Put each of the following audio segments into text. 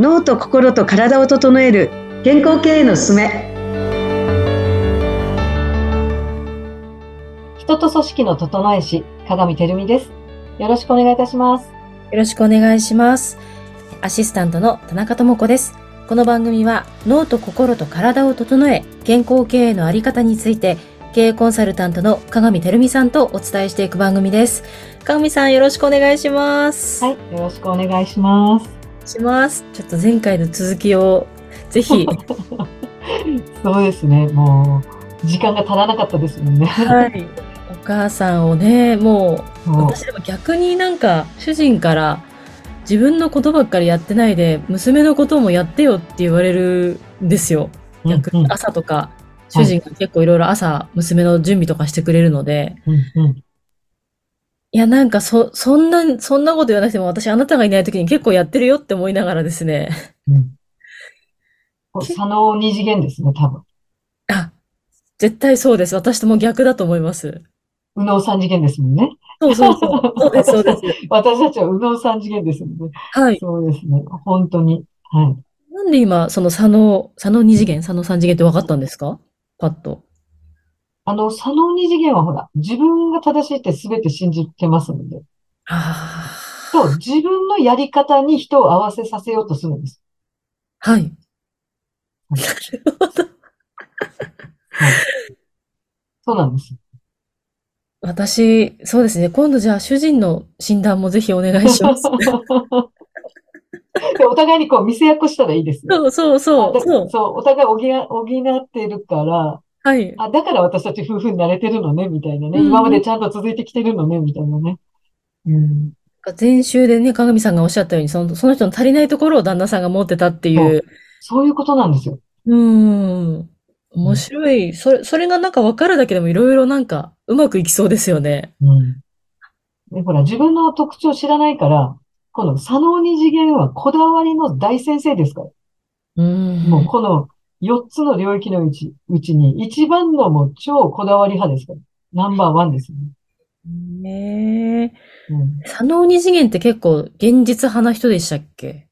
脳と心と体を整える健康経営のすすめ人と組織の整え師、鏡てるみです。よろしくお願いいたします。よろしくお願いします。アシスタントの田中智子です。この番組は脳と心と体を整え、健康経営のあり方について、経営コンサルタントの鏡てるみさんとお伝えしていく番組です。鏡さんよろしくお願いします。はい、よろしくお願いします。します。ちょっと前回の続きをぜひ、そうですね、もう、時間が足らなかったですもんね。はい。お母さんをね、もう、私でも逆になんか主人から自分のことばっかりやってないで娘のこともやってよって言われるんですよ。逆にうんうん朝とか主人が結構いろいろ朝娘の準備とかしてくれるので、うんうんいやなんかそ、そんな、そんなこと言わなくても私あなたがいない時に結構やってるよって思いながらですね。うんこう左脳二次元ですね、多分。あ、絶対そうです。私とも逆だと思います。右脳三次元ですもんね。そうそうそう。そうです、そうです。私たちは右脳三次元ですもんね。はい。そうですね、本当に。はい。なんで今、その左脳、左脳二次元、左脳三次元って分かったんですか？パッと。あの、左脳二次元はほら、自分が正しいって全て信じてますので、あと、自分のやり方に人を合わせさせようとするんです。あ。はい。なるほど。そうなんです。私、そうですね。今度じゃあ主人の診断もぜひお願いします。で お互いにこう見せ役したらいいですよ。そうそうそう。そう、お互い補補ってるから、はい。あ、だから私たち夫婦になれてるのね、みたいなね。うん今までちゃんと続いてきてるのね、みたいなね。うん。前週でね、鏡さんがおっしゃったように、その、その人の足りないところを旦那さんが持ってたっていう。そういうことなんですよ。うーん。面白い。それ、それがなんか分かるだけでもいろいろなんかうまくいきそうですよね。うん。で、ほら、自分の特徴を知らないから、この左脳二次元はこだわりの大先生ですから。うーん。もうこの4つの領域のうち、うちに一番のもう超こだわり派ですか？ら。ナンバーワンですよね。ねえ。うん。左脳二次元って結構現実派な人でしたっけ？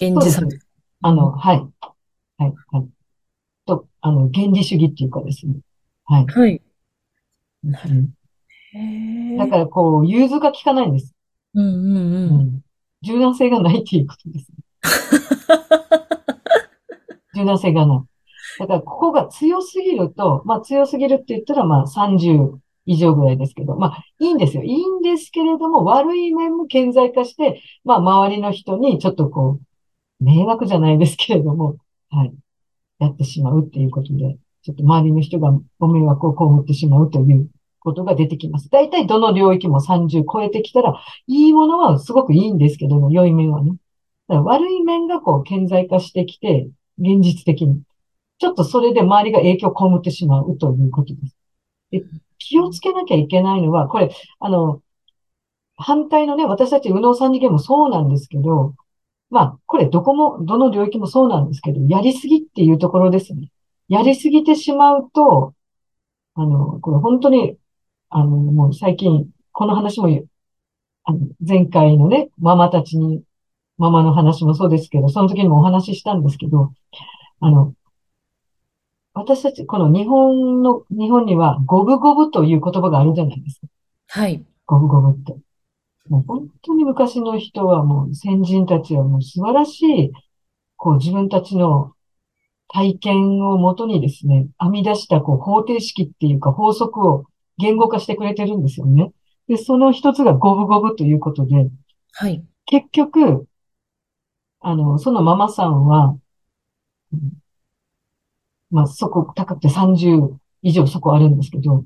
現実派。あの、はい。はい、はい。と、あの、原理主義っていうかですね。はい。はい。だから、こう、融通が効かないんです。うんうんううん。ん。柔軟性がないっていうことですね。柔軟性がない。だから、ここが強すぎると、まあ、強すぎるって言ったら、まあ、30以上ぐらいですけど、まあ、いいんですよ。いいんですけれども、悪い面も顕在化して、まあ、周りの人にちょっとこう、迷惑じゃないですけれども、はい。やってしまうっていうことで、ちょっと周りの人がご迷惑を被ってしまうということが出てきます。大体どの領域も30超えてきたら、いいものはすごくいいんですけども、良い面はね。だから悪い面がこう顕在化してきて、現実的に。ちょっとそれで周りが影響を被ってしまうということです。で気をつけなきゃいけないのは、これ、あの、反対のね、私たち右脳三次元もそうなんですけど、まあ、これどこも、どの領域もそうなんですけど、やりすぎっていうところですね。やりすぎてしまうと、あの、これ本当に、あの、もう最近、この話も、あの、前回のね、ママたちに、ママの話もそうですけど、その時にもお話ししたんですけど、あの、私たち、この日本の、日本には五分五分という言葉があるじゃないですか。はい。五分五分って。もう本当に昔の人はもう先人たちはもう素晴らしい、こう自分たちの体験をもとにですね、編み出したこう方程式っていうか法則を言語化してくれてるんですよね。で、その一つが五分五分ということで、はい。結局、あの、そのママさんは、うんまあ、そこ高くて30以上そこあるんですけど、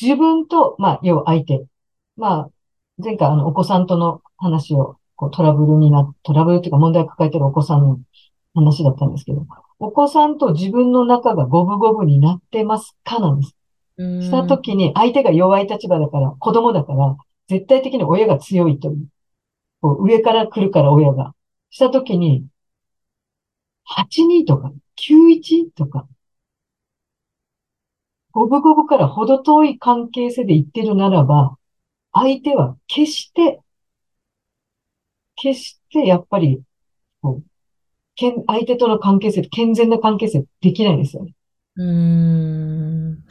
自分と、まあ、要は相手。まあ、前回あの、お子さんとの話を、こう、トラブルにな、トラブルっていうか問題を抱えてるお子さんの話だったんですけど、お子さんと自分の仲が五分五分になってますかなんです。したときに相手が弱い立場だから、子供だから、絶対的に親が強いという。こう上から来るから親が。したときに、82とか91とか、五分五分から程遠い関係性で言ってるならば、相手は決して、決して、やっぱり、こう、けん相手との関係性、健全な関係性できないんですよね。うーん。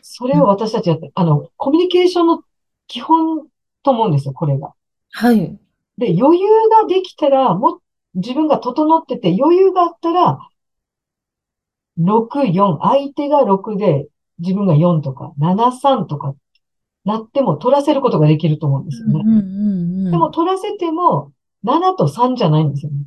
それを私たちやって、あの、コミュニケーションの基本と思うんですよ、これが。はい。で、余裕ができたら、も、自分が整ってて余裕があったら、6、4、相手が6で、自分が4とか、7、3とか、なっても取らせることができると思うんですよね。うんうんうん。でも取らせても、7と3じゃないんですよね。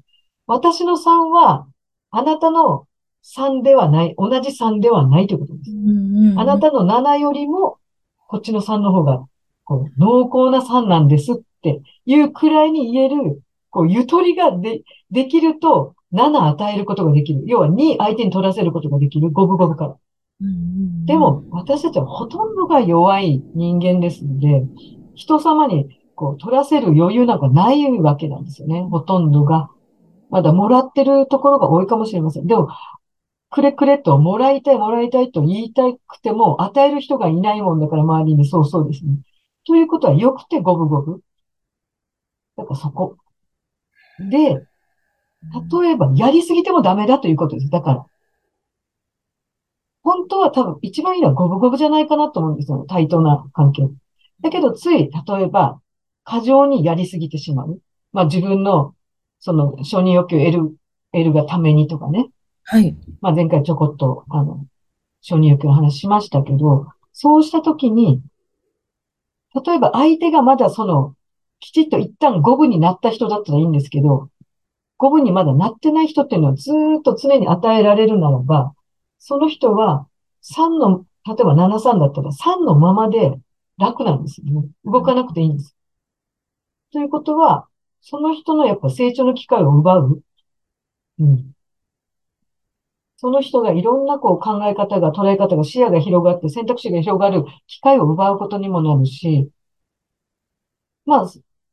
私の3は、あなたの3ではない、同じ3ではないということです。うんうんうん、あなたの7よりも、こっちの3の方が、こう、濃厚な3なんですっていうくらいに言える、こう、ゆとりがで、できると、7与えることができる。要は2相手に取らせることができる。五分五分から。でも、私たちはほとんどが弱い人間ですので、人様にこう取らせる余裕なんかないわけなんですよね。ほとんどが。まだもらってるところが多いかもしれません。でも、くれくれと、もらいたい、もらいたいと言いたくても、与える人がいないもんだから、周りにそうそうですね。ということは、良くて五分五分。だからそこ。で、例えば、やりすぎてもダメだということです。だから。本当は多分一番いいのは五分五分じゃないかなと思うんですよ。対等な関係。だけど、つい、例えば、過剰にやりすぎてしまう。まあ自分の、その、承認欲求を得る、得るがためにとかね。はい。まあ前回ちょこっと、あの、承認欲求の話しましたけど、そうしたときに、例えば相手がまだその、きちっと一旦五分になった人だったらいいんですけど、五分にまだなってない人っていうのはずっと常に与えられるならば、その人は3の、例えば7、3だったら3のままで楽なんですよね。動かなくていいんです。ということは、その人のやっぱ成長の機会を奪う。うん。その人がいろんなこう考え方が、捉え方が、視野が広がって選択肢が広がる機会を奪うことにもなるし、まあ、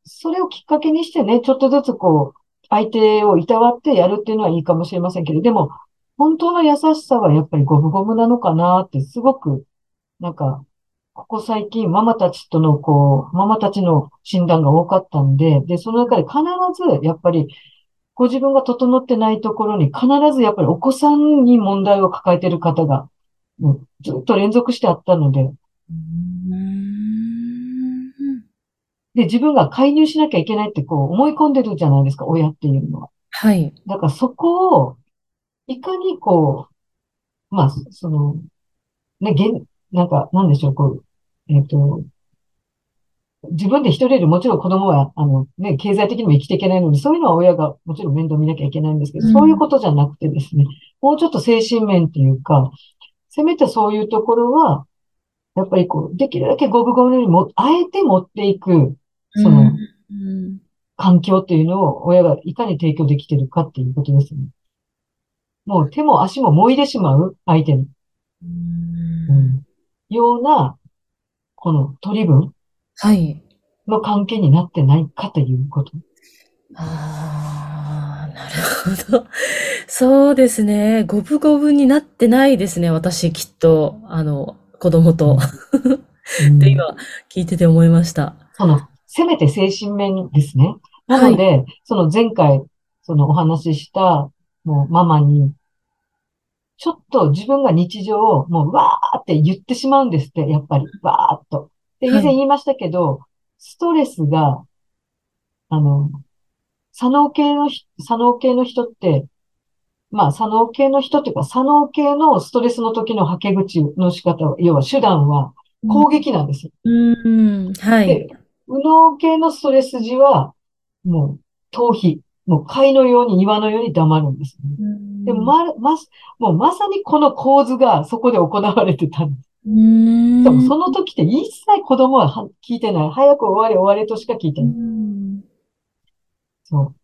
それをきっかけにしてね、ちょっとずつこう、相手をいたわってやるっていうのはいいかもしれませんけど、でも、本当の優しさはやっぱりゴムゴムなのかなって、すごく、なんか、ここ最近、ママたちとの、こう、ママたちの診断が多かったんで、で、その中で必ず、やっぱり、ご自分が整ってないところに、必ずやっぱりお子さんに問題を抱えてる方が、ずっと連続してあったので、で、自分が介入しなきゃいけないってこう思い込んでるじゃないですか、親っていうのは。はい。だからそこを、いかにこう、まあ、その、ね、現、なんか、なんでしょう、こう、えっと、自分で一人よりもちろん子供は、あの、ね、経済的にも生きていけないので、そういうのは親がもちろん面倒見なきゃいけないんですけど、うんそういうことじゃなくてですね、もうちょっと精神面っていうか、せめてそういうところは、やっぱりこう、できるだけ五分五分にも、あえて持っていく、その、うん環境っていうのを親がいかに提供できてるかっていうことですね。もう手も足ももいでしまう相手に、うんうんような、この取り分はい。の関係になってないかということ。ああ、なるほど。そうですね。五分五分になってないですね。私、きっと、あの、子供と。うん って今、聞いてて思いました。その、せめて精神面ですね。なので、その前回、そのお話しした、もうママに、ちょっと自分が日常をもうわーって言ってしまうんですって、やっぱり、わーっと。で、以はい前言いましたけど、ストレスが、あの、左脳系のひ、左脳系の人って、まあ、左脳系の人っていうか、左脳系のストレスの時のはけ口の仕方は、要は手段は攻撃なんですよ。うん、はいで。右脳系のストレス時は、もう、逃避。もう貝のように岩のように黙るんですね。で、ま、ま、もうまさにこの構図がそこで行われてたんです。その時って一切子供はは聞いてない。早く終われ終われとしか聞いてうない。んそう。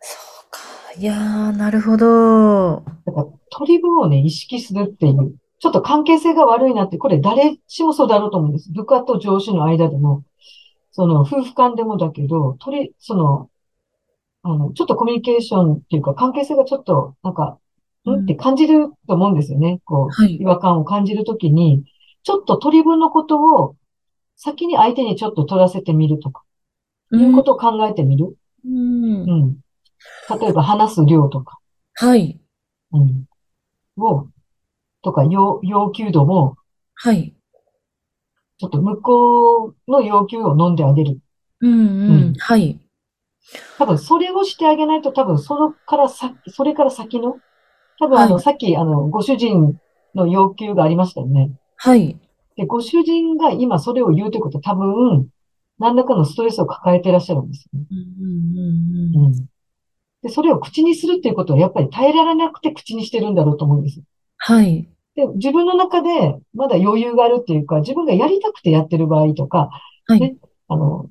そうか。いやー、なるほど。だから、取り分をね、意識するっていう。ちょっと関係性が悪いなって、これ誰しもそうだろうと思うんです。部下と上司の間でも、その、夫婦間でもだけど、取り、その、あの、ちょっとコミュニケーションっていうか、関係性がちょっと、なんか、ん？って感じると思うんですよね。こう、はい違和感を感じるときに、ちょっと取り分のことを、先に相手にちょっと取らせてみるとか。いうことを考えてみる。うんう。ん。例えば話す量とか、はい。うん。を、とか、要、要求度も、はい。ちょっと向こうの要求を飲んであげる。うんううんん。はい。多分、それをしてあげないと、多分、そのからさ、それから先の、多分、あの、はいさっき、あの、ご主人の要求がありましたよね。はい。で、ご主人が今それを言うということは、多分、何らかのストレスを抱えていらっしゃるんですよね。うんうんうんうん。で、それを口にするっていうことは、やっぱり耐えられなくて口にしてるんだろうと思うんです。はい。で、自分の中でまだ余裕があるっていうか、自分がやりたくてやってる場合とか、はいね。あの、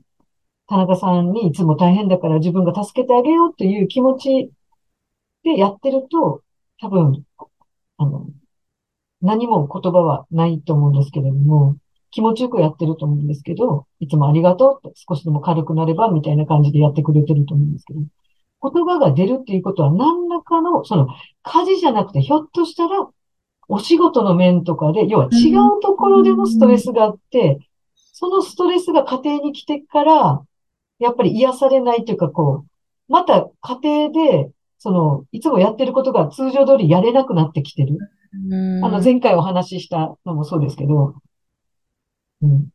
田中さんにいつも大変だから自分が助けてあげようっていう気持ちでやってると、多分、あの、何も言葉はないと思うんですけれども、気持ちよくやってると思うんですけど、いつもありがとうって少しでも軽くなればみたいな感じでやってくれてると思うんですけど、言葉が出るっていうことは何らかの、その、家事じゃなくて、ひょっとしたら、お仕事の面とかで、要は違うところでのストレスがあって、そのストレスが家庭に来てから、やっぱり癒されないというか、こう、また家庭で、その、いつもやってることが通常通りやれなくなってきてる。うんあの、前回お話ししたのもそうですけど、うん。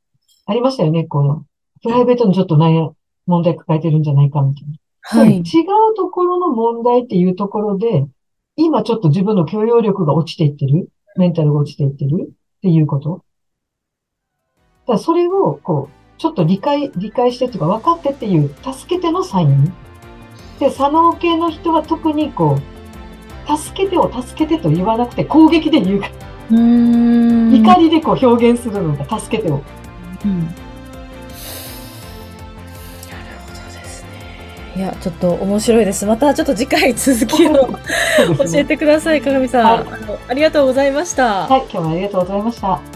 ありましたよね、この、プライベートにちょっと悩、問題抱えてるんじゃないかみたいな。はい。違うところの問題っていうところで、今ちょっと自分の許容力が落ちていってる、メンタルが落ちていってるっていうこと。だそれを、こう、ちょっと理解、理解してっていうか分かってっていう、助けてのサイン。で、左脳系の人は特にこう、助けてを助けてと言わなくて攻撃で言うか怒りでこう表現するのが助けてを。うん。いや、ちょっと面白いです。またちょっと次回続きを 教えてください、鏡さん。はいあのありがとうございました。はい、今日もありがとうございました。